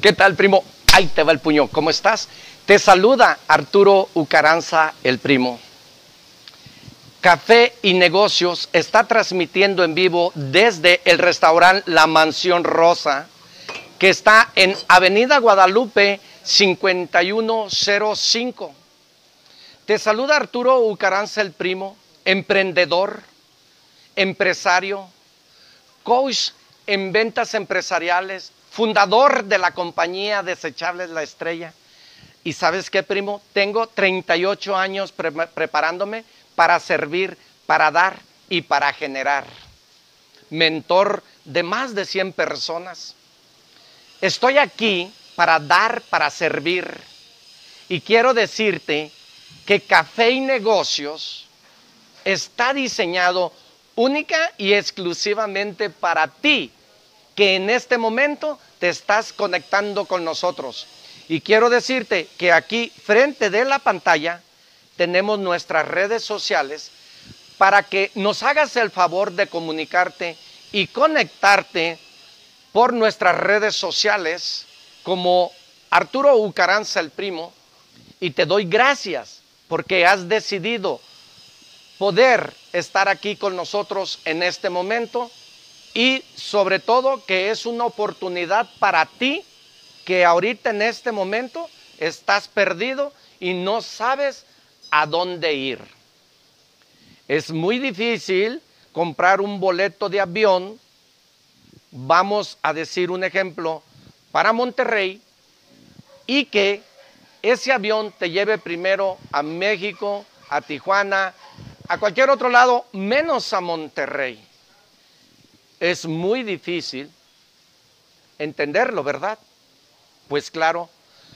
¿Qué tal, primo? Ahí te va el puño. ¿Cómo estás? Te saluda Arturo Ucaranza, el primo. Café y Negocios está transmitiendo en vivo desde el restaurante La Mansión Rosa, que está en Avenida Guadalupe 5105. Te saluda Arturo Ucaranza, el primo, emprendedor, empresario, coach en ventas empresariales, fundador de la compañía Desechables La Estrella. Y sabes qué, primo, tengo 38 años preparándome para servir, para dar y para generar. Mentor de más de 100 personas. Estoy aquí para dar, para servir. Y quiero decirte que Café y Negocios está diseñado única y exclusivamente para ti, que en este momento te estás conectando con nosotros. Y quiero decirte que aquí, frente de la pantalla, tenemos nuestras redes sociales para que nos hagas el favor de comunicarte y conectarte por nuestras redes sociales como Arturo Ucaranza el primo y te doy gracias porque has decidido poder estar aquí con nosotros en este momento y sobre todo que es una oportunidad para ti que ahorita en este momento estás perdido y no sabes a dónde ir. Es muy difícil comprar un boleto de avión, vamos a decir un ejemplo, para Monterrey y que ese avión te lleve primero a México, a Tijuana, a cualquier otro lado, menos a Monterrey. Es muy difícil entenderlo, ¿verdad? Pues claro,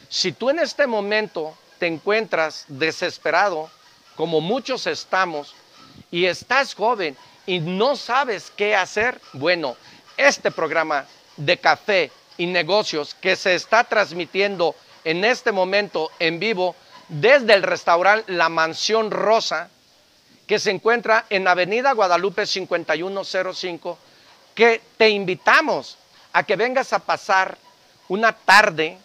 si tú en este momento te encuentras desesperado, como muchos estamos, y estás joven y no sabes qué hacer, bueno, este programa de café y negocios que se está transmitiendo en este momento en vivo desde el restaurante La Mansión Rosa, que se encuentra en Avenida Guadalupe 5105, que te invitamos a que vengas a pasar una tarde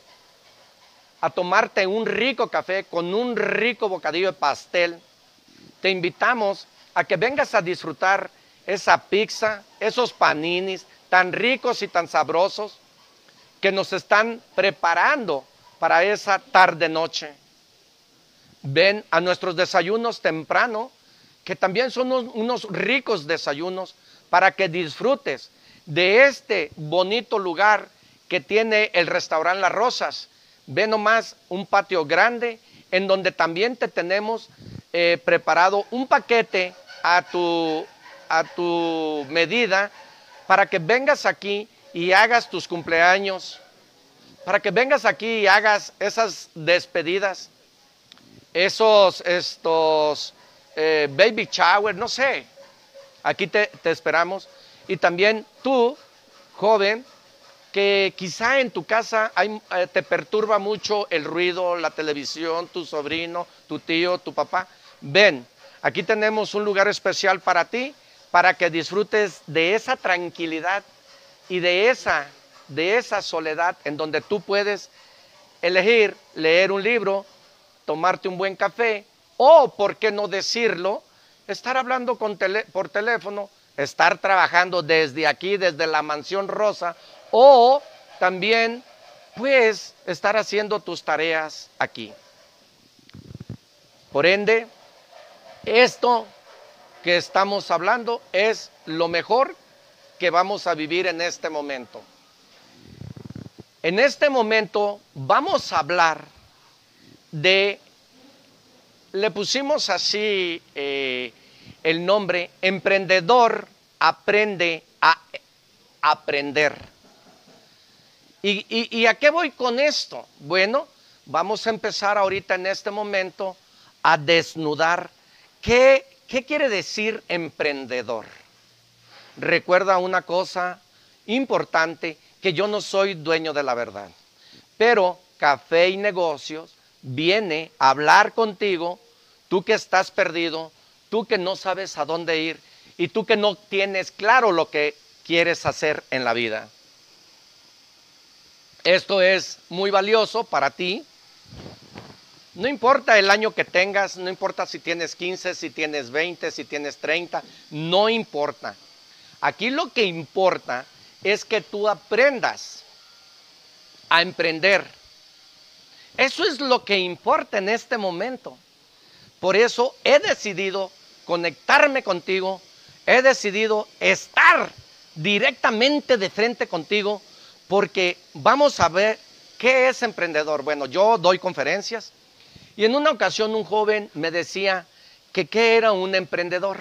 a tomarte un rico café con un rico bocadillo de pastel. Te invitamos a que vengas a disfrutar esa pizza, esos paninis tan ricos y tan sabrosos que nos están preparando para esa tarde noche. Ven a nuestros desayunos temprano, que también son unos, ricos desayunos para que disfrutes de este bonito lugar que tiene el restaurante Las Rosas. Ve nomás un patio grande en donde también te tenemos eh, preparado un paquete a tu, a tu medida para que vengas aquí y hagas tus cumpleaños, para que vengas aquí y hagas esas despedidas, esos, estos eh, baby shower, no sé. Aquí te, esperamos. Y también tú, joven, que quizá en tu casa eh, te perturba mucho el ruido, la televisión, tu sobrino, tu tío, tu papá. Ven, aquí tenemos un lugar especial para ti, para que disfrutes de esa tranquilidad y de esa, de esa soledad en donde tú puedes elegir leer un libro, tomarte un buen café o, por qué no decirlo, estar hablando por teléfono, estar trabajando desde aquí, desde la mansión rosa, o también, pues, estar haciendo tus tareas aquí. Por ende, esto que estamos hablando es lo mejor que vamos a vivir en este momento. En este momento vamos a hablar de le pusimos así eh, el nombre, emprendedor aprende a aprender. ¿Y, a qué voy con esto? Bueno, vamos a empezar ahorita en este momento a desnudar qué, qué quiere decir emprendedor. Recuerda una cosa importante, que yo no soy dueño de la verdad, pero café y negocios viene a hablar contigo, tú que estás perdido, tú que no sabes a dónde ir y tú que no tienes claro lo que quieres hacer en la vida. Esto es muy valioso para ti. No importa el año que tengas, no importa si tienes 15, si tienes 20, si tienes 30, no importa. Aquí lo que importa es que tú aprendas a emprender. Eso es lo que importa en este momento. Por eso he decidido conectarme contigo, he decidido estar directamente de frente contigo, porque vamos a ver qué es emprendedor. Bueno, yo doy conferencias y en una ocasión un joven me decía que qué era un emprendedor.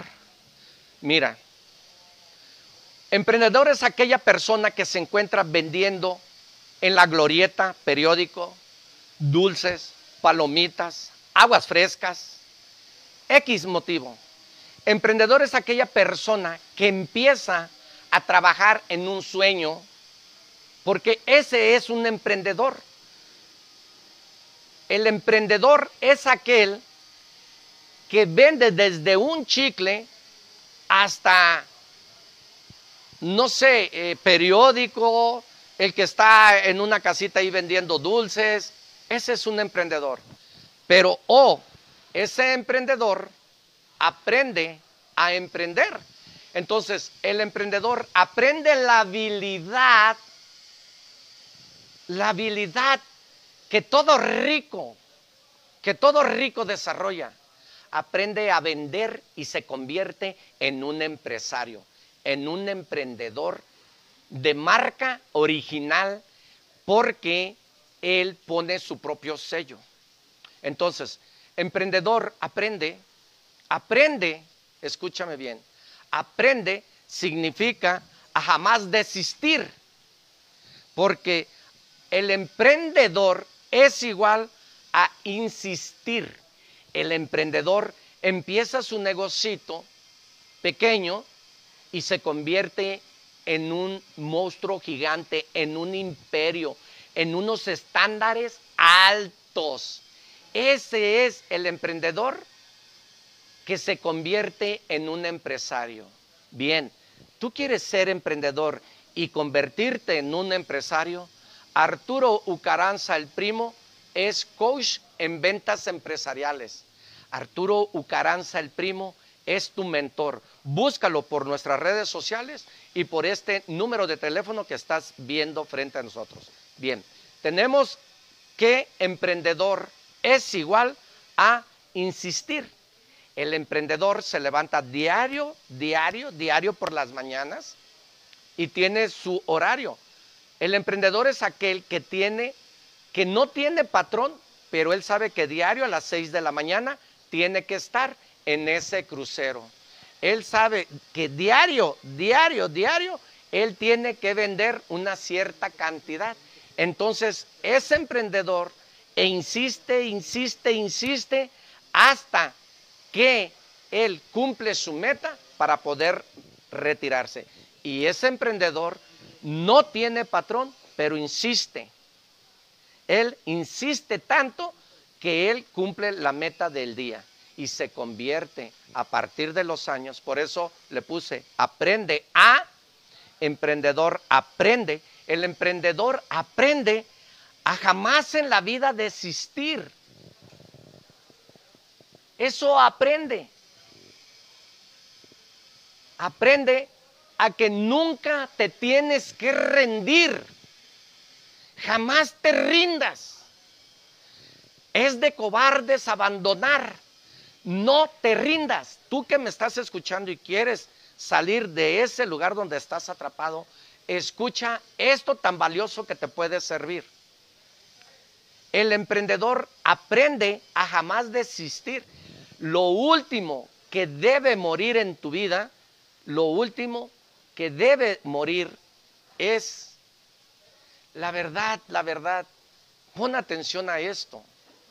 Mira, emprendedor es aquella persona que se encuentra vendiendo en la glorieta, periódico, dulces, palomitas, aguas frescas, X motivo. Emprendedor es aquella persona que empieza a trabajar en un sueño, porque ese es un emprendedor. El emprendedor es aquel que vende desde un chicle hasta, no sé, eh, periódico, el que está en una casita ahí vendiendo dulces, ese es un emprendedor. Pero o ese emprendedor aprende a emprender. Entonces, el emprendedor aprende la habilidad, la habilidad que todo rico, que todo rico desarrolla. Aprende a vender y se convierte en un empresario, en un emprendedor de marca original porque él pone su propio sello. Entonces, emprendedor aprende, aprende, escúchame bien, aprende significa a jamás desistir, porque el emprendedor es igual a insistir. El emprendedor empieza su negocito pequeño y se convierte en un monstruo gigante, en un imperio, en unos estándares altos. Ese es el emprendedor que se convierte en un empresario. Bien, tú quieres ser emprendedor y convertirte en un empresario. Arturo Ucaranza, el primo, es coach en ventas empresariales. Arturo Ucaranza, el primo, es tu mentor. Búscalo por nuestras redes sociales y por este número de teléfono que estás viendo frente a nosotros. Bien, tenemos que emprendedor es igual a insistir. El emprendedor se levanta diario, diario, diario por las mañanas y tiene su horario. El emprendedor es aquel que tiene, que no tiene patrón, pero él sabe que diario a las 6 de la mañana tiene que estar en ese crucero. Él sabe que diario, diario, diario, él tiene que vender una cierta cantidad. Entonces, ese emprendedor e insiste, insiste, insiste hasta que él cumple su meta para poder retirarse. Y ese emprendedor no tiene patrón, pero insiste. Él insiste tanto que él cumple la meta del día y se convierte a partir de los años. Por eso le puse, aprende a, emprendedor aprende. El emprendedor aprende a jamás en la vida desistir. Eso aprende. Aprende a que nunca te tienes que rendir. Jamás te rindas. Es de cobardes abandonar. No te rindas. Tú que me estás escuchando y quieres salir de ese lugar donde estás atrapado, escucha esto tan valioso que te puede servir. El emprendedor aprende a jamás desistir. Lo último que debe morir en tu vida, lo último que debe morir es la verdad, la verdad. Pon atención a esto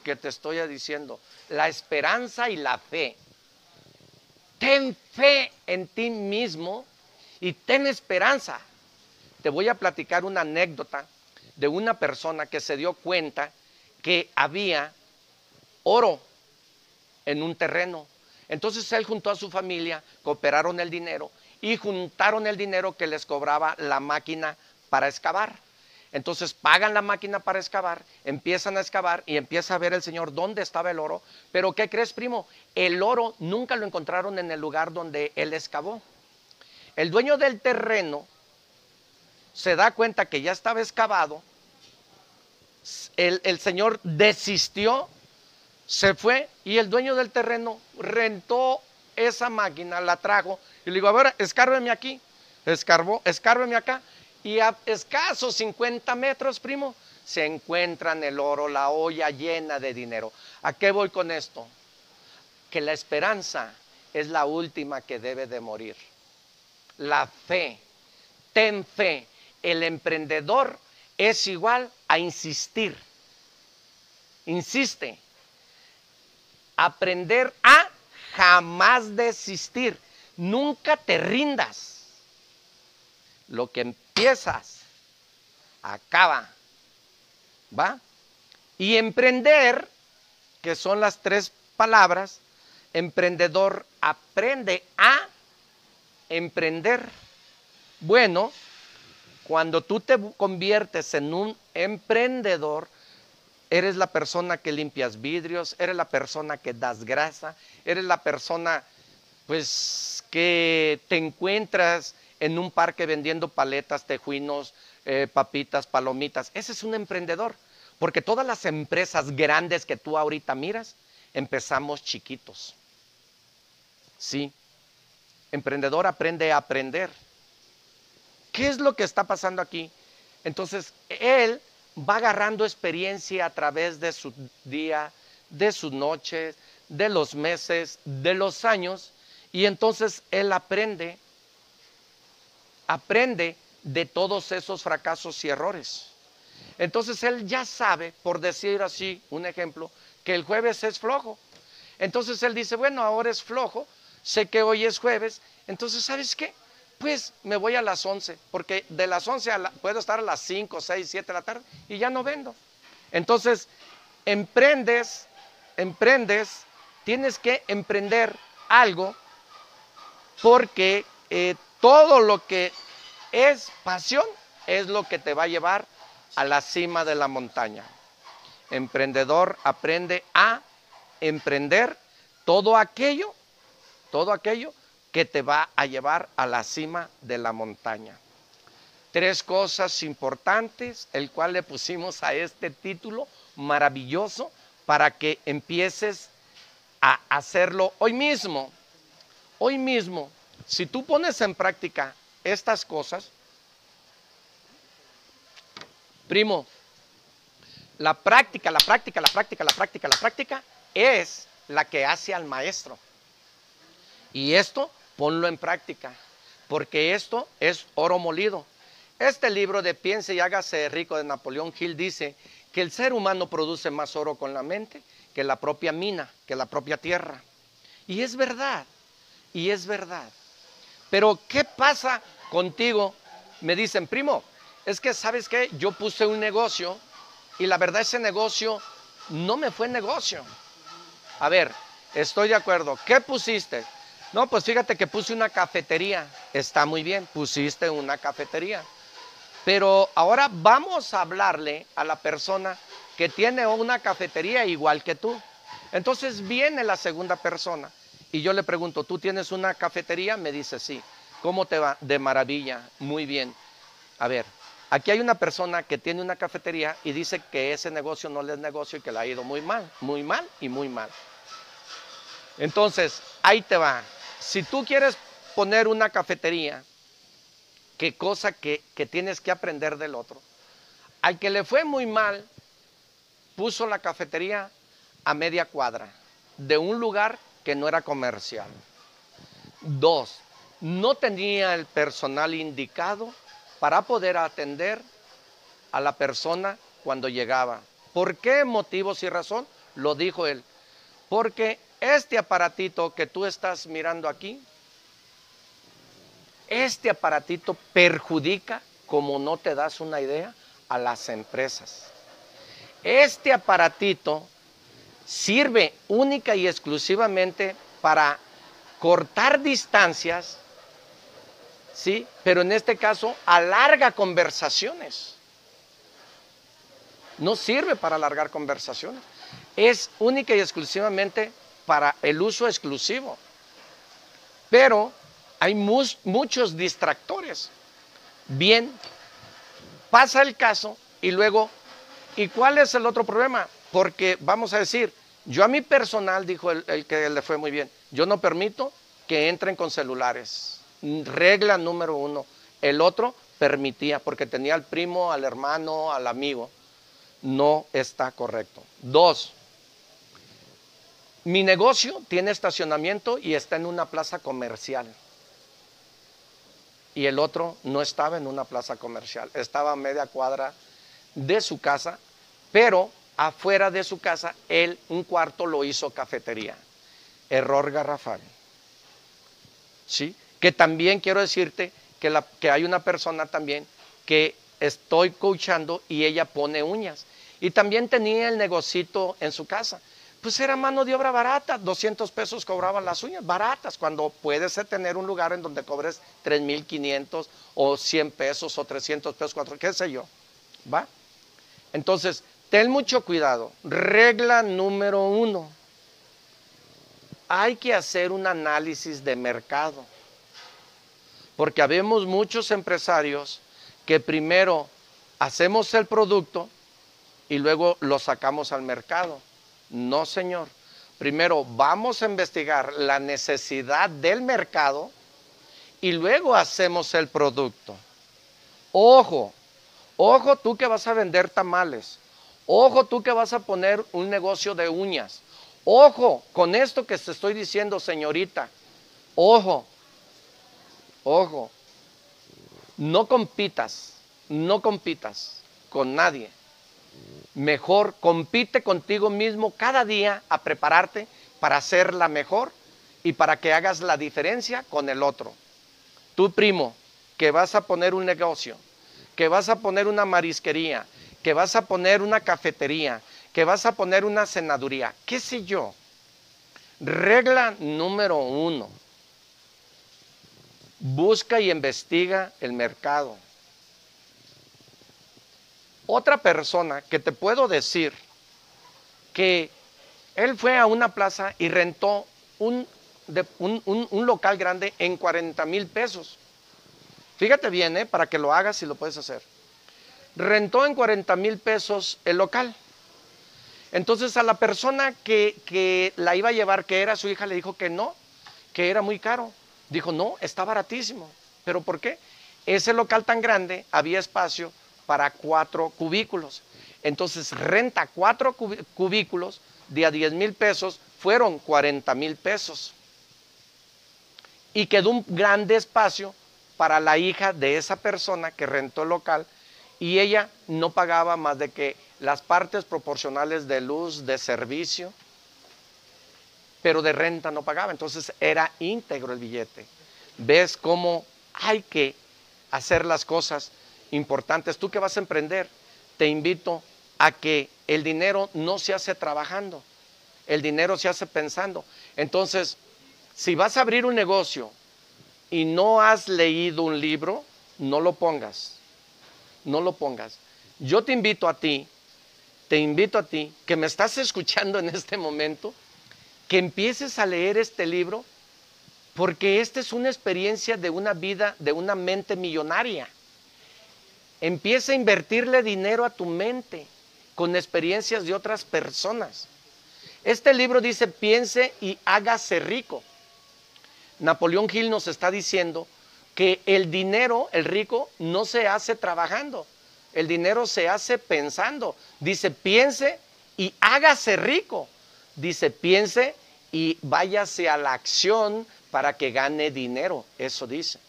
que te estoy diciendo. La esperanza y la fe. Ten fe en ti mismo y ten esperanza. Te voy a platicar una anécdota de una persona que se dio cuenta que había oro en un terreno. Entonces él juntó a su familia, cooperaron el dinero y juntaron el dinero que les cobraba la máquina para excavar. Entonces pagan la máquina para excavar, empiezan a excavar y empieza a ver el Señor dónde estaba el oro. Pero ¿qué crees, primo? El oro nunca lo encontraron en el lugar donde él excavó. El dueño del terreno se da cuenta que ya estaba excavado. El, el Señor desistió, se fue y el dueño del terreno rentó esa máquina, la trajo y le digo, a ver, escárbeme aquí, escarbó, escárbeme acá y a escasos 50 metros, primo, se encuentran el oro, la olla llena de dinero. ¿A qué voy con esto? Que la esperanza es la última que debe de morir. La fe, ten fe. El emprendedor es igual a insistir. Insiste. Aprender a jamás desistir. Nunca te rindas. Lo que empiezas, acaba. ¿Va? Y emprender, que son las tres palabras, emprendedor aprende a emprender. Bueno, cuando tú te conviertes en un emprendedor, eres la persona que limpias vidrios, eres la persona que das grasa, eres la persona pues que te encuentras en un parque vendiendo paletas, tejuinos, eh, papitas, palomitas. Ese es un emprendedor, porque todas las empresas grandes que tú ahorita miras, empezamos chiquitos. Sí, emprendedor aprende a aprender. ¿Qué es lo que está pasando aquí? Entonces, él va agarrando experiencia a través de su día, de sus noches, de los meses, de los años, y entonces él aprende aprende de todos esos fracasos y errores. Entonces él ya sabe, por decir así un ejemplo, que el jueves es flojo. Entonces él dice, bueno, ahora es flojo, sé que hoy es jueves, entonces ¿sabes qué? Pues me voy a las 11, porque de las 11 a puedo estar a las 5, 6, 7 de la tarde y ya no vendo. Entonces, emprendes, emprendes, tienes que emprender algo porque eh, todo lo que es pasión es lo que te va a llevar a la cima de la montaña. Emprendedor aprende a emprender todo aquello, todo aquello que te va a llevar a la cima de la montaña. Tres cosas importantes, el cual le pusimos a este título maravilloso para que empieces a hacerlo hoy mismo. Hoy mismo si tú pones en práctica estas cosas, primo, la práctica, la práctica, la práctica, la práctica, la práctica es la que hace al maestro. Y esto ponlo en práctica, porque esto es oro molido. Este libro de Piense y hágase rico de Napoleón Hill dice que el ser humano produce más oro con la mente que la propia mina, que la propia tierra. Y es verdad, y es verdad. Pero ¿qué pasa contigo? Me dicen, primo, es que sabes qué, yo puse un negocio y la verdad ese negocio no me fue negocio. A ver, estoy de acuerdo. ¿Qué pusiste? No, pues fíjate que puse una cafetería. Está muy bien, pusiste una cafetería. Pero ahora vamos a hablarle a la persona que tiene una cafetería igual que tú. Entonces viene la segunda persona y yo le pregunto, ¿tú tienes una cafetería? Me dice, sí. ¿Cómo te va? De maravilla, muy bien. A ver, aquí hay una persona que tiene una cafetería y dice que ese negocio no le es negocio y que le ha ido muy mal, muy mal y muy mal. Entonces, ahí te va. Si tú quieres poner una cafetería, qué cosa que, que tienes que aprender del otro. Al que le fue muy mal, puso la cafetería a media cuadra de un lugar que no era comercial. Dos, no tenía el personal indicado para poder atender a la persona cuando llegaba. ¿Por qué motivos y razón? Lo dijo él. Porque este aparatito que tú estás mirando aquí, este aparatito perjudica, como no te das una idea, a las empresas. Este aparatito sirve única y exclusivamente para cortar distancias, ¿sí? Pero en este caso alarga conversaciones. No sirve para alargar conversaciones. Es única y exclusivamente para el uso exclusivo. Pero hay muchos distractores. Bien, pasa el caso y luego, ¿y cuál es el otro problema? Porque vamos a decir, yo a mi personal, dijo el, el que le fue muy bien, yo no permito que entren con celulares. Regla número uno. El otro permitía, porque tenía al primo, al hermano, al amigo. No está correcto. Dos, mi negocio tiene estacionamiento y está en una plaza comercial. Y el otro no estaba en una plaza comercial, estaba a media cuadra de su casa, pero afuera de su casa, él un cuarto lo hizo cafetería. Error garrafal. ¿Sí? Que también quiero decirte que, la, que hay una persona también que estoy coachando y ella pone uñas. Y también tenía el negocito en su casa. Pues era mano de obra barata, 200 pesos cobraban las uñas, baratas, cuando puedes tener un lugar en donde cobres 3.500 o 100 pesos o 300 pesos, 4, qué sé yo. ¿Va? Entonces, ten mucho cuidado. Regla número uno, hay que hacer un análisis de mercado. Porque habemos muchos empresarios que primero hacemos el producto y luego lo sacamos al mercado. No, señor. Primero vamos a investigar la necesidad del mercado y luego hacemos el producto. Ojo, ojo tú que vas a vender tamales. Ojo tú que vas a poner un negocio de uñas. Ojo con esto que te estoy diciendo, señorita. Ojo, ojo. No compitas, no compitas con nadie. Mejor compite contigo mismo cada día a prepararte para ser la mejor y para que hagas la diferencia con el otro. Tu primo, que vas a poner un negocio, que vas a poner una marisquería, que vas a poner una cafetería, que vas a poner una senaduría, qué sé yo. Regla número uno, busca y investiga el mercado. Otra persona que te puedo decir que él fue a una plaza y rentó un, un, local grande en 40 mil pesos. Fíjate bien, ¿eh? para que lo hagas y lo puedes hacer. Rentó en 40 mil pesos el local. Entonces a la persona que, la iba a llevar, que era su hija, le dijo que no, que era muy caro. Dijo, no, está baratísimo. ¿Pero por qué? Ese local tan grande había espacio para cuatro cubículos. Entonces renta cuatro cubículos de a 10 mil pesos, fueron 40 mil pesos. Y quedó un grande espacio para la hija de esa persona que rentó el local y ella no pagaba más de que las partes proporcionales de luz, de servicio, pero de renta no pagaba. Entonces era íntegro el billete. ¿Ves cómo hay que hacer las cosas importantes? Tú que vas a emprender, te invito a que el dinero no se hace trabajando, el dinero se hace pensando. Entonces, si vas a abrir un negocio y no has leído un libro, no lo pongas, no lo pongas. Yo te invito a ti te invito a ti, que me estás escuchando en este momento, que empieces a leer este libro, porque esta es una experiencia de una vida, de una mente millonaria. Empieza a invertirle dinero a tu mente con experiencias de otras personas. Este libro dice, piense y hágase rico. Napoleón Gil nos está diciendo que el dinero, el rico, no se hace trabajando, el dinero se hace pensando. Dice, piense y hágase rico. Dice, piense y váyase a la acción para que gane dinero. Eso dice.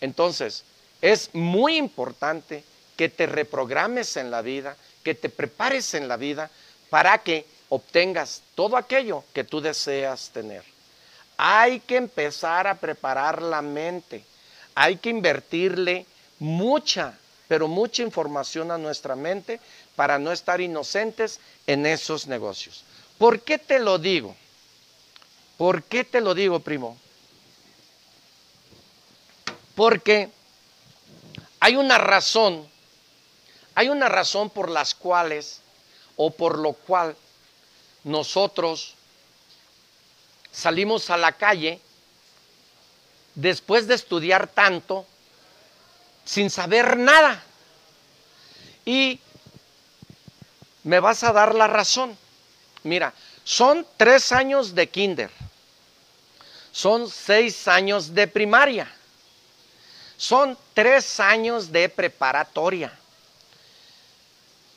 Entonces, es muy importante que te reprogrames en la vida, que te prepares en la vida para que obtengas todo aquello que tú deseas tener. Hay que empezar a preparar la mente. Hay que invertirle mucha pero mucha información a nuestra mente para no estar inocentes en esos negocios. ¿Por qué te lo digo? ¿Por qué te lo digo, primo? Porque hay una razón, hay una razón por las cuales o por lo cual nosotros salimos a la calle después de estudiar tanto sin saber nada. Y me vas a dar la razón. Mira, son tres años de kinder, son seis años de primaria, son tres años de preparatoria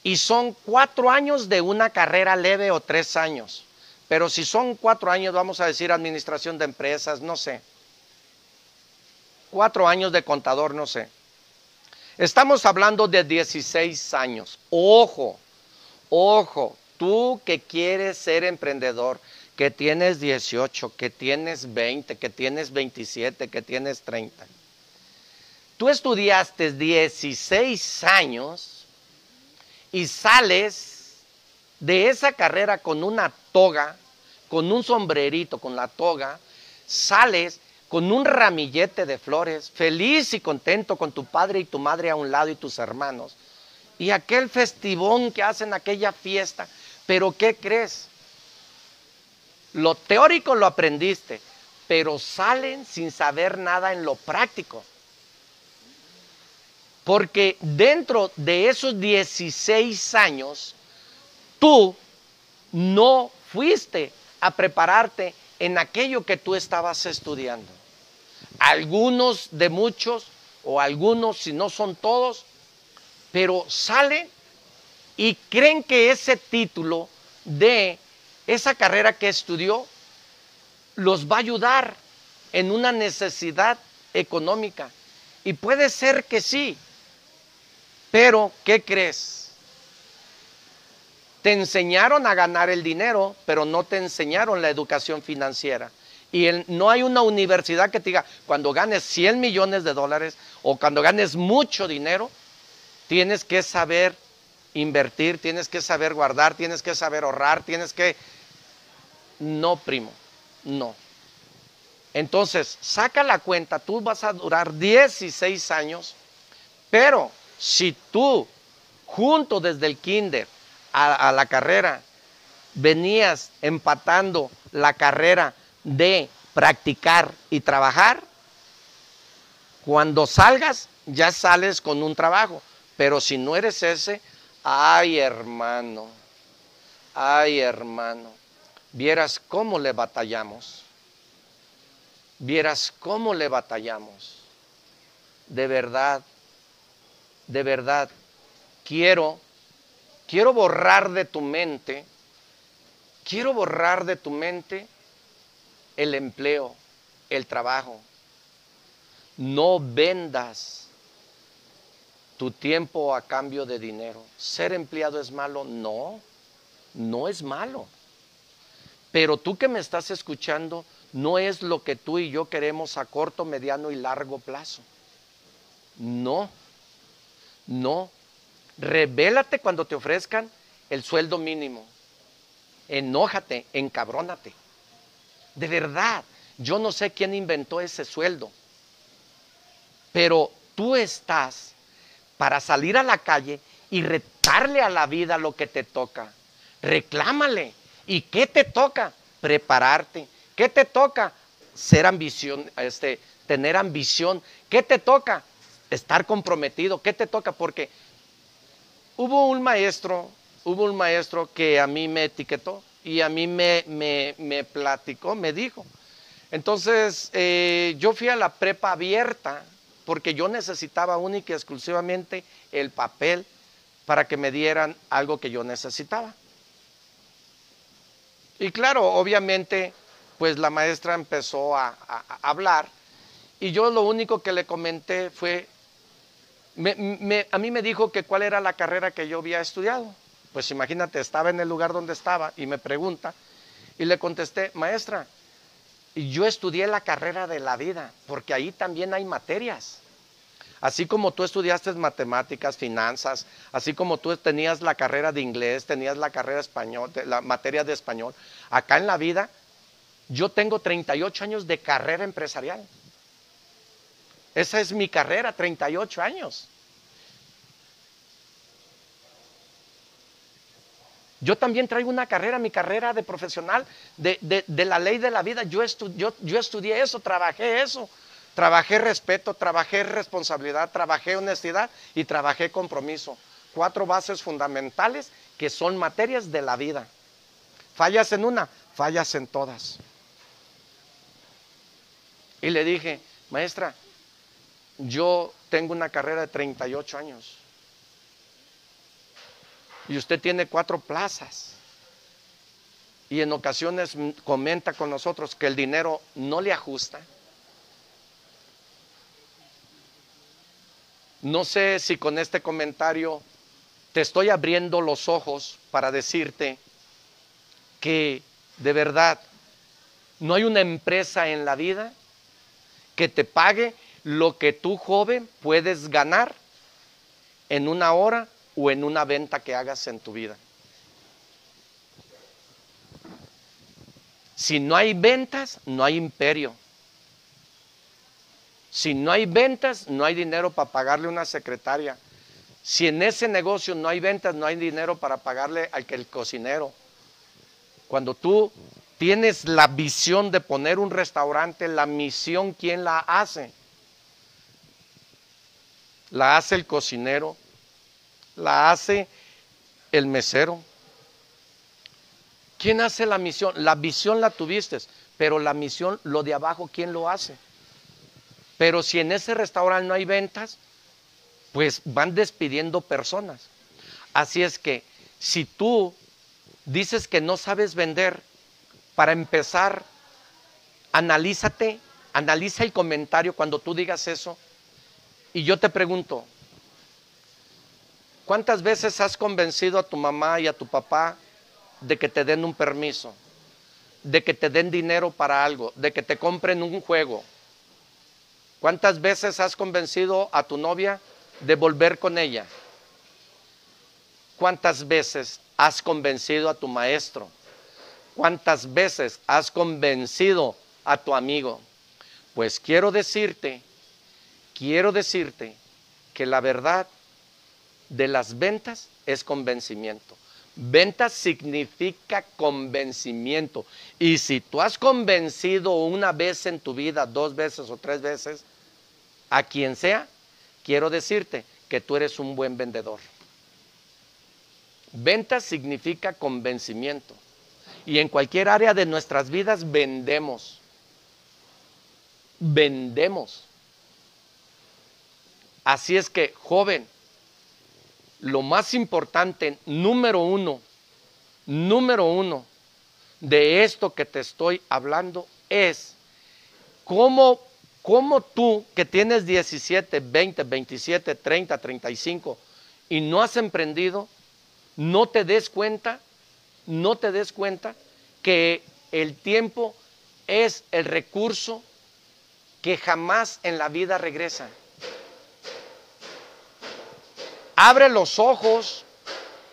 y son cuatro años de una carrera leve o tres años. Pero si son cuatro años, vamos a decir administración de empresas, no sé. Cuatro años de contador, no sé. Estamos hablando de 16 años. Ojo, ojo, tú que quieres ser emprendedor, que tienes 18, que tienes 20, que tienes 27, que tienes 30. Tú estudiaste 16 años y sales de esa carrera con una toga, con un sombrerito, con la toga, sales con un ramillete de flores, feliz y contento con tu padre y tu madre a un lado y tus hermanos. Y aquel festivón que hacen aquella fiesta. Pero ¿qué crees? Lo teórico lo aprendiste, pero salen sin saber nada en lo práctico. Porque dentro de esos 16 años, tú no fuiste a prepararte en aquello que tú estabas estudiando. Algunos de muchos, o algunos, si no son todos, pero salen y creen que ese título de esa carrera que estudió los va a ayudar en una necesidad económica. Y puede ser que sí, pero ¿qué crees? Te enseñaron a ganar el dinero, pero no te enseñaron la educación financiera. Y no hay una universidad que te diga, cuando ganes 100 millones de dólares o cuando ganes mucho dinero, tienes que saber invertir, tienes que saber guardar, tienes que saber ahorrar, tienes que... No, primo, no. Entonces, saca la cuenta, tú vas a durar 16 años, pero si tú, junto desde el kinder a, la carrera, venías empatando la carrera de practicar y trabajar, cuando salgas ya sales con un trabajo. Pero si no eres ese, ay hermano, ay hermano, vieras cómo le batallamos. Vieras cómo le batallamos. De verdad, de verdad, quiero, quiero borrar de tu mente, quiero borrar de tu mente el empleo, el trabajo. No vendas tu tiempo a cambio de dinero. ¿Ser empleado es malo? No, no es malo. Pero tú que me estás escuchando, no es lo que tú y yo queremos a corto, mediano y largo plazo. No, no. Revélate cuando te ofrezcan el sueldo mínimo. Enójate, encabrónate. De verdad, yo no sé quién inventó ese sueldo, pero tú estás para salir a la calle y retarle a la vida lo que te toca. Reclámale. ¿Y qué te toca? Prepararte. ¿Qué te toca? Ser ambición, este, tener ambición. ¿Qué te toca? Estar comprometido. ¿Qué te toca? Porque hubo un maestro, hubo un maestro que a mí me etiquetó y a mí me, me, platicó, me dijo. Entonces, eh, yo fui a la prepa abierta porque yo necesitaba única y exclusivamente el papel para que me dieran algo que yo necesitaba. Y claro, obviamente, pues la maestra empezó a, hablar y yo lo único que le comenté fue, a mí me dijo que cuál era la carrera que yo había estudiado. Pues imagínate, estaba en el lugar donde estaba y me pregunta y le contesté, maestra, yo estudié la carrera de la vida, porque ahí también hay materias. Así como tú estudiaste matemáticas, finanzas, así como tú tenías la carrera de inglés, tenías la carrera español, la materia de español, acá en la vida yo tengo 38 años de carrera empresarial. Esa es mi carrera, 38 años. Yo también traigo una carrera, mi carrera de profesional de, la ley de la vida. Yo, yo estudié eso, trabajé eso. Trabajé respeto, trabajé responsabilidad, trabajé honestidad y trabajé compromiso. Cuatro bases fundamentales que son materias de la vida. Fallas en una, fallas en todas. Y le dije, maestra, yo tengo una carrera de 38 años y usted tiene cuatro plazas. Y en ocasiones comenta con nosotros que el dinero no le ajusta. No sé si con este comentario te estoy abriendo los ojos para decirte que de verdad no hay una empresa en la vida que te pague lo que tú joven puedes ganar en una hora o en una venta que hagas en tu vida. Si no hay ventas, no hay imperio. Si no hay ventas, no hay dinero para pagarle una secretaria. Si en ese negocio no hay ventas, no hay dinero para pagarle al que el cocinero. Cuando tú tienes la visión de poner un restaurante, la misión, ¿quién la hace? La hace el cocinero, la hace el mesero. ¿Quién hace la misión? La visión la tuviste, pero la misión, lo de abajo, ¿quién lo hace? Pero si en ese restaurante no hay ventas, pues van despidiendo personas. Así es que si tú dices que no sabes vender, para empezar, analízate, analiza el comentario cuando tú digas eso. Y yo te pregunto, ¿Cuántas veces has convencido a tu mamá y a tu papá de que te den un permiso, de que te den dinero para algo, de que te compren un juego? ¿Cuántas veces has convencido a tu novia de volver con ella? ¿Cuántas veces has convencido a tu maestro? ¿Cuántas veces has convencido a tu amigo? Pues quiero decirte, quiero decirte que la verdad de las ventas es convencimiento. Ventas significa convencimiento. Y si tú has convencido una vez en tu vida, dos veces o tres veces, a quien sea, quiero decirte que tú eres un buen vendedor. Ventas significa convencimiento. Y en cualquier área de nuestras vidas vendemos. Vendemos. Así es que, joven, lo más importante, número uno, número uno de esto que te estoy hablando es cómo, cómo tú que tienes 17, 20, 27, 30, 35 y no has emprendido, no te des cuenta, no te des cuenta que el tiempo es el recurso que jamás en la vida regresa. Abre los ojos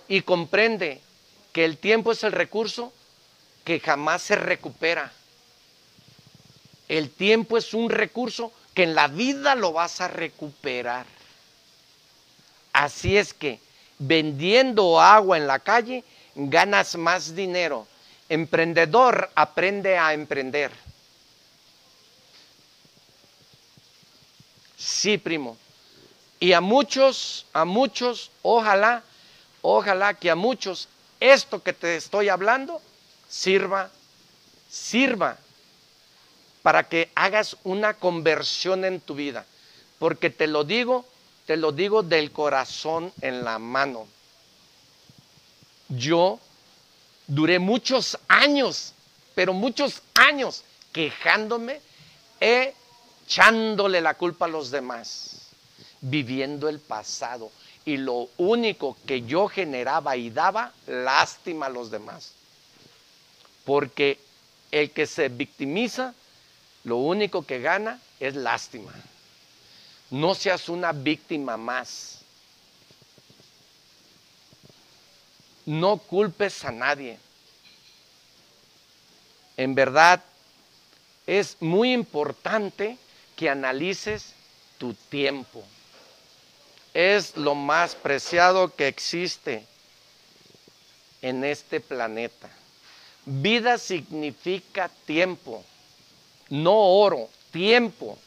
y comprende que el tiempo es el recurso que jamás se recupera. El tiempo es un recurso que en la vida lo vas a recuperar. Así es que vendiendo agua en la calle ganas más dinero. Emprendedor aprende a emprender. Sí, primo. Y a muchos, a muchos, ojalá, ojalá que a muchos esto que te estoy hablando sirva, sirva para que hagas una conversión en tu vida. Porque te lo digo, te lo digo del corazón en la mano. Yo duré muchos años, pero muchos años quejándome, echándole la culpa a los demás viviendo el pasado. Y lo único que yo generaba y daba, lástima a los demás. Porque el que se victimiza, lo único que gana es lástima. No seas una víctima más. No culpes a nadie. En verdad, es muy importante que analices tu tiempo es lo más preciado que existe. en este planeta. Vida significa tiempo, no oro, tiempo.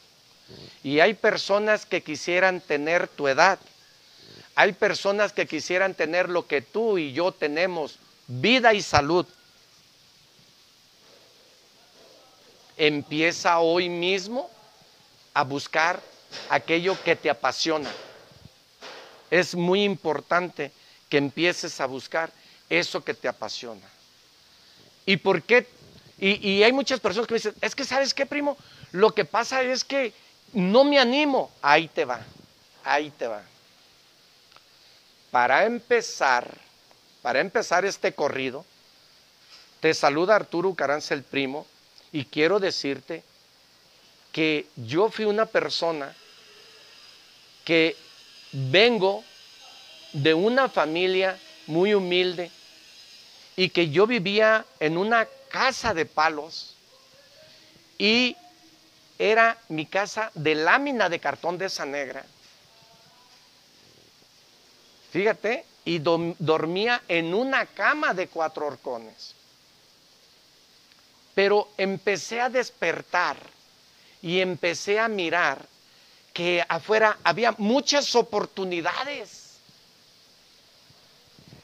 Y hay personas que quisieran tener tu edad. Hay personas que quisieran tener lo que tú y yo tenemos, vida y salud. Empieza hoy mismo a buscar aquello que te apasiona. Es muy importante que empieces a buscar eso que te apasiona. ¿Y por qué? Y, hay muchas personas que me dicen, es que sabes qué, primo, lo que pasa es que no me animo. Ahí te va, ahí te va. Para empezar, para empezar este corrido, te saluda Arturo Caranza el primo y quiero decirte que yo fui una persona que vengo de una familia muy humilde y que yo vivía en una casa de palos y era mi casa de lámina de cartón de esa negra. Fíjate, y dormía en una cama de cuatro horcones. Pero empecé a despertar y empecé a mirar que afuera había muchas oportunidades.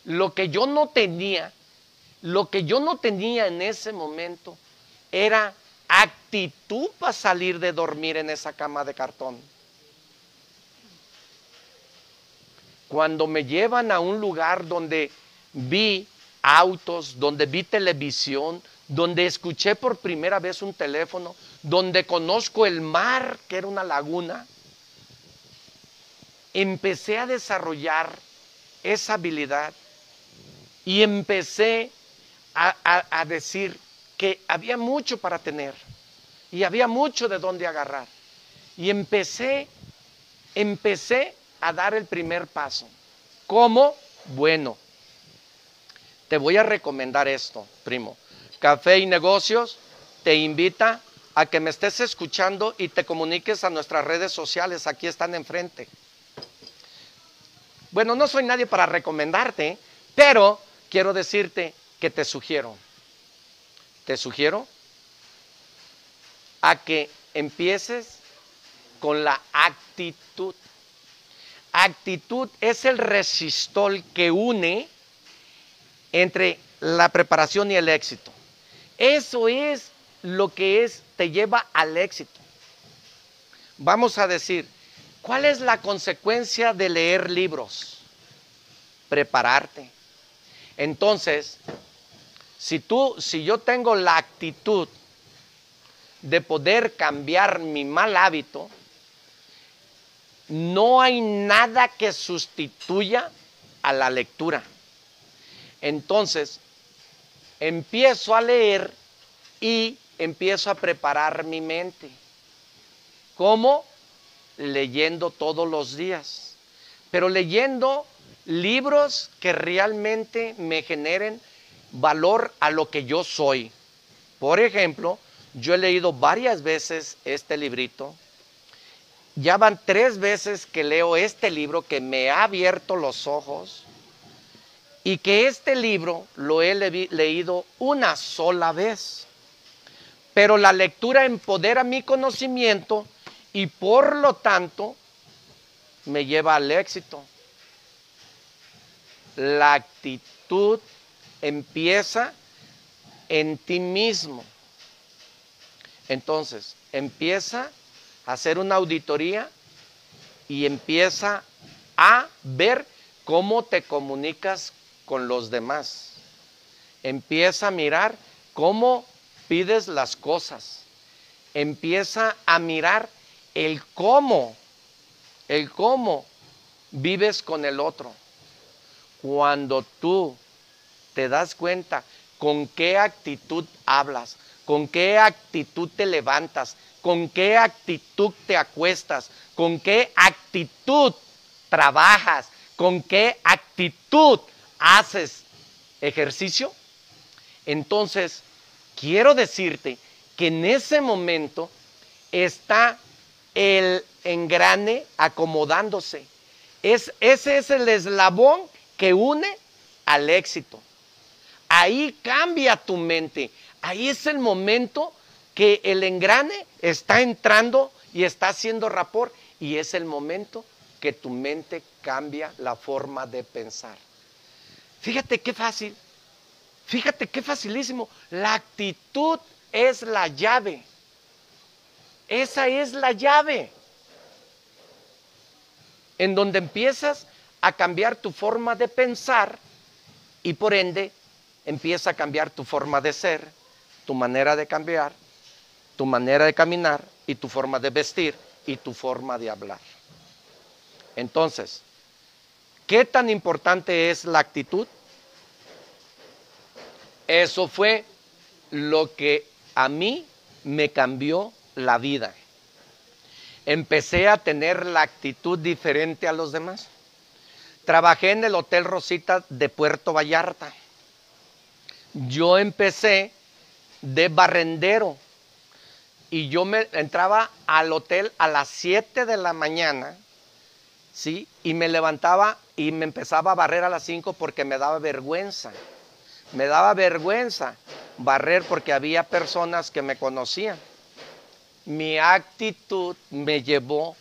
Lo que yo no tenía, lo que yo no tenía en ese momento era actitud para salir de dormir en esa cama de cartón. Cuando me llevan a un lugar donde vi autos, donde vi televisión, donde escuché por primera vez un teléfono, donde conozco el mar, que era una laguna, empecé a desarrollar esa habilidad y empecé a, decir que había mucho para tener y había mucho de dónde agarrar. Y empecé, empecé a dar el primer paso. ¿Cómo? Bueno, te voy a recomendar esto, primo. Café y Negocios te invita a que me estés escuchando y te comuniques a nuestras redes sociales. Aquí están enfrente. Bueno, no soy nadie para recomendarte, pero quiero decirte que te sugiero. Te sugiero a que empieces con la actitud. Actitud es el resistol que une entre la preparación y el éxito. Eso es lo que es te lleva al éxito. Vamos a decir, ¿Cuál es la consecuencia de leer libros? Prepararte. Entonces, si tú, si yo tengo la actitud de poder cambiar mi mal hábito, no hay nada que sustituya a la lectura. Entonces, empiezo a leer y empiezo a preparar mi mente. ¿Cómo? Leyendo todos los días, pero leyendo libros que realmente me generen valor a lo que yo soy. Por ejemplo, yo he leído varias veces este librito. Ya van tres veces que leo este libro que me ha abierto los ojos y que este libro lo he leído una sola vez. Pero la lectura empodera mi conocimiento y por lo tanto me lleva al éxito. La actitud empieza en ti mismo. Entonces, empieza a hacer una auditoría y empieza a ver cómo te comunicas con los demás. Empieza a mirar cómo pides las cosas. Empieza a mirar el cómo, el cómo vives con el otro. Cuando tú te das cuenta con qué actitud hablas, con qué actitud te levantas, con qué actitud te acuestas, con qué actitud trabajas, con qué actitud haces ejercicio, entonces quiero decirte que en ese momento está el engrane acomodándose. Es, ese es el eslabón que une al éxito. ahí cambia tu mente. Ahí es el momento que el engrane está entrando y está haciendo rapor y es el momento que tu mente cambia la forma de pensar. Fíjate qué fácil, fíjate qué facilísimo. La actitud es la llave. Esa es la llave. En donde empiezas a cambiar tu forma de pensar y por ende empieza a cambiar tu forma de ser, tu manera de cambiar, tu manera de caminar y tu forma de vestir y tu forma de hablar. Entonces, ¿qué tan importante es la actitud? Eso fue lo que a mí me cambió la vida. Empecé a tener la actitud diferente a los demás. Trabajé en el Hotel Rosita de Puerto Vallarta. Yo empecé de barrendero y yo me entraba al hotel a las 7 de la mañana, ¿sí? Y me levantaba y me empezaba a barrer a las 5 porque me daba vergüenza. Me daba vergüenza barrer porque había personas que me conocían. Mi actitud me llevó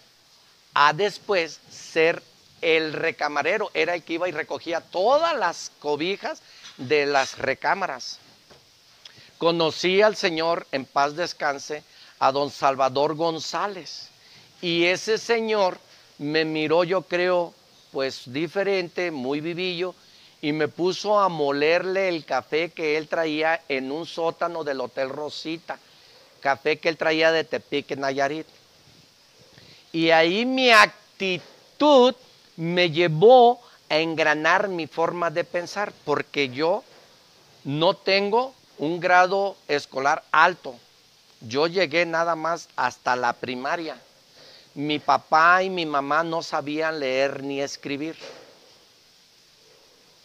a después ser el recamarero. Era el que iba y recogía todas las cobijas de las recámaras. Conocí al Señor en paz descanse a don Salvador González. Y ese señor me miró, yo creo, pues diferente, muy vivillo, y me puso a molerle el café que él traía en un sótano del Hotel Rosita, café que él traía de Tepic, Nayarit. Y ahí mi actitud me llevó a engranar mi forma de pensar, porque yo no tengo un grado escolar alto, yo llegué nada más hasta la primaria. Mi papá y mi mamá no sabían leer ni escribir.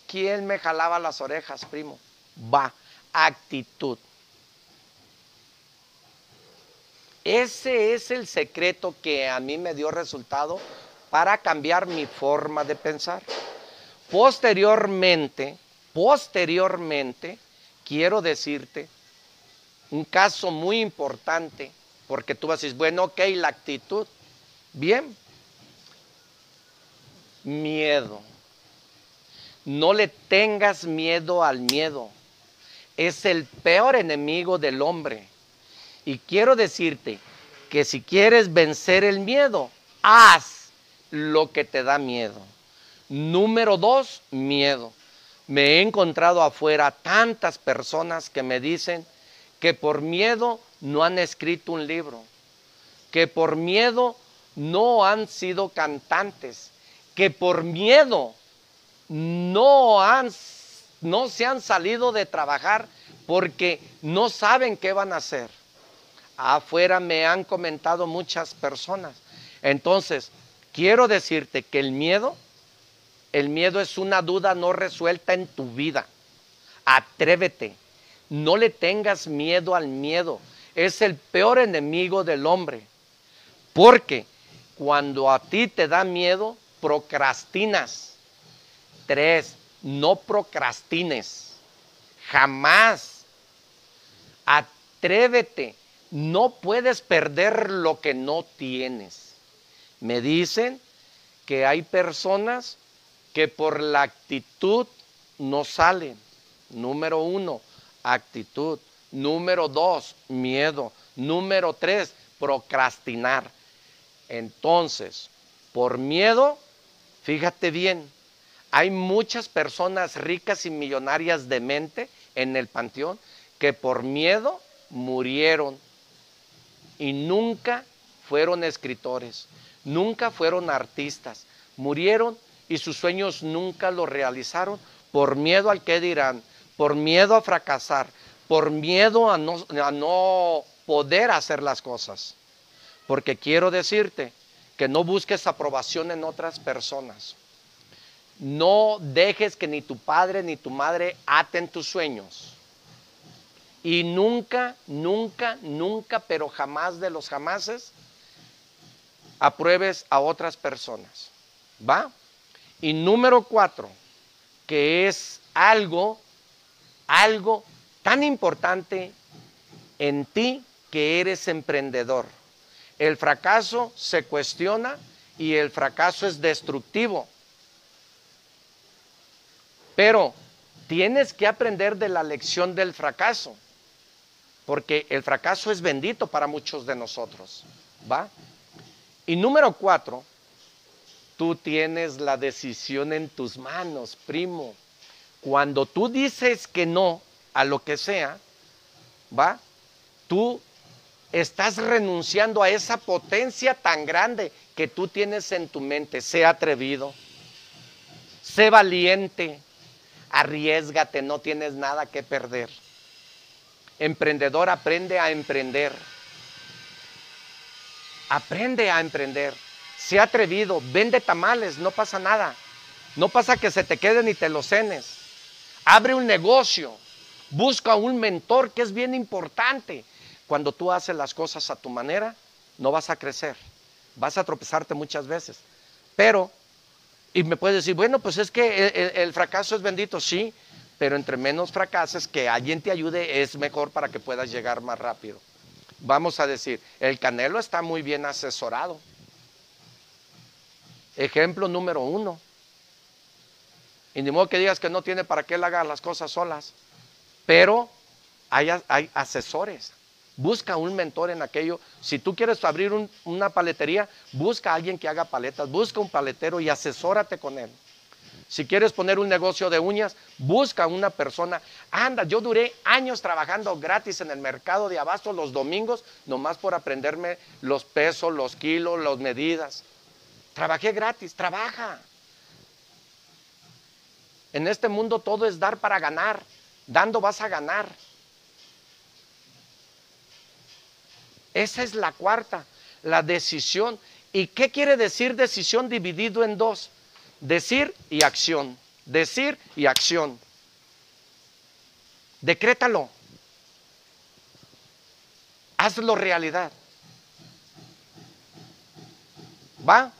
¿Quién me jalaba las orejas, primo? Va, actitud. Ese es el secreto que a mí me dio resultado para cambiar mi forma de pensar. Posteriormente, posteriormente, quiero decirte un caso muy importante, porque tú vas a decir, bueno, ok, la actitud, bien, miedo. No le tengas miedo al miedo. Es el peor enemigo del hombre. Y quiero decirte que si quieres vencer el miedo, haz lo que te da miedo. Número dos, miedo. Me he encontrado afuera tantas personas que me dicen, que por miedo no han escrito un libro, que por miedo no han sido cantantes, que por miedo no, han, no se han salido de trabajar porque no saben qué van a hacer. Afuera me han comentado muchas personas. Entonces, quiero decirte que el miedo, el miedo es una duda no resuelta en tu vida. Atrévete, no le tengas miedo al miedo. Es el peor enemigo del hombre. Porque cuando a ti te da miedo, procrastinas. Tres, no procrastines. Jamás. Atrévete. No puedes perder lo que no tienes. Me dicen que hay personas que por la actitud no salen. Número uno actitud. Número dos, miedo. Número tres, procrastinar. Entonces, por miedo, fíjate bien, hay muchas personas ricas y millonarias de mente en el panteón que por miedo murieron y nunca fueron escritores, nunca fueron artistas, murieron y sus sueños nunca los realizaron por miedo al que dirán, por miedo a fracasar, por miedo a no, a no poder hacer las cosas. Porque quiero decirte que no busques aprobación en otras personas. No dejes que ni tu padre ni tu madre aten tus sueños. Y nunca, nunca, nunca, pero jamás de los jamases, apruebes a otras personas. ¿Va? Y número cuatro, que es algo algo tan importante en ti que eres emprendedor. El fracaso se cuestiona y el fracaso es destructivo. Pero tienes que aprender de la lección del fracaso, porque el fracaso es bendito para muchos de nosotros. ¿Va? Y número cuatro, tú tienes la decisión en tus manos, primo. Cuando tú dices que no a lo que sea, ¿va? Tú estás renunciando a esa potencia tan grande que tú tienes en tu mente. Sé atrevido, sé valiente, arriesgate, no tienes nada que perder. Emprendedor, aprende a emprender. Aprende a emprender. Sé atrevido, vende tamales, no pasa nada. No pasa que se te queden y te los cenes. Abre un negocio. Busca un mentor que es bien importante. Cuando tú haces las cosas a tu manera, no vas a crecer. Vas a tropezarte muchas veces. Pero y me puedes decir, bueno, pues es que el, fracaso es bendito, sí, pero entre menos fracases, que alguien te ayude es mejor para que puedas llegar más rápido. Vamos a decir, el Canelo está muy bien asesorado. Ejemplo número uno. Y ni modo que digas que no tiene para qué él haga las cosas solas. Pero hay, hay asesores. Busca un mentor en aquello. Si tú quieres abrir una paletería, busca a alguien que haga paletas, busca un paletero y asesórate con él. Si quieres poner un negocio de uñas, busca una persona. Anda, yo duré años trabajando gratis en el mercado de abasto los domingos, nomás por aprenderme los pesos, los kilos, las medidas. Trabajé gratis, trabaja. En este mundo todo es dar para ganar. Dando vas a ganar. Esa es la cuarta, la decisión. ¿Y qué quiere decir decisión dividido en dos? Decir y acción. Decir y acción. Decrétalo. Hazlo realidad. ¿Va?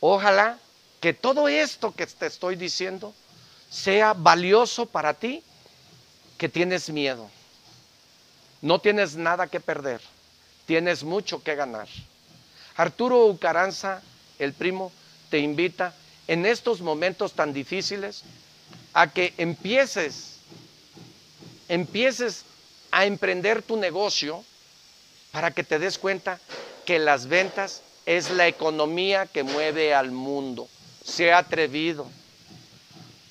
Ojalá que todo esto que te estoy diciendo sea valioso para ti que tienes miedo. No tienes nada que perder, tienes mucho que ganar. Arturo Ucaranza, el primo, te invita en estos momentos tan difíciles a que empieces, empieces a emprender tu negocio para que te des cuenta que las ventas es la economía que mueve al mundo. Sé atrevido,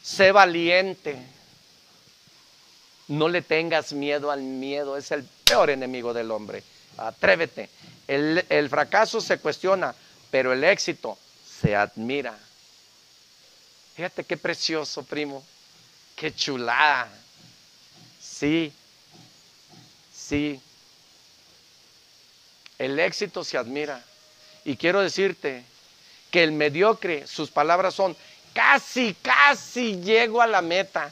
sé valiente, no le tengas miedo al miedo, es el peor enemigo del hombre. Atrévete. El, el fracaso se cuestiona, pero el éxito se admira. Fíjate qué precioso, primo. Qué chulada. Sí, sí. El éxito se admira. Y quiero decirte que el mediocre, sus palabras son, casi, casi llego a la meta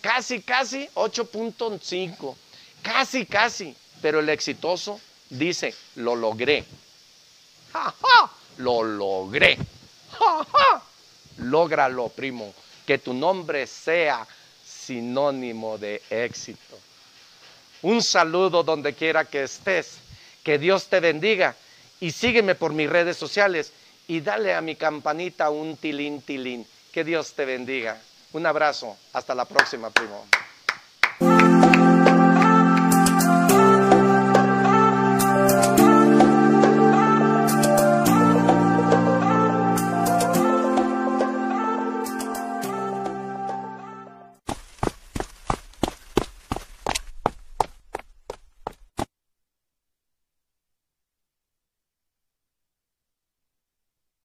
casi, casi 8.5. Casi, casi. Pero el exitoso dice, lo logré. ¡Ja, Lo logré. ¡Ja, ja! Lógralo, primo. Que tu nombre sea sinónimo de éxito. Un saludo donde quiera que estés. Que Dios te bendiga. Y sígueme por mis redes sociales. Y dale a mi campanita un tilín, tilín. Que Dios te bendiga. Un abrazo. Hasta la próxima, primo.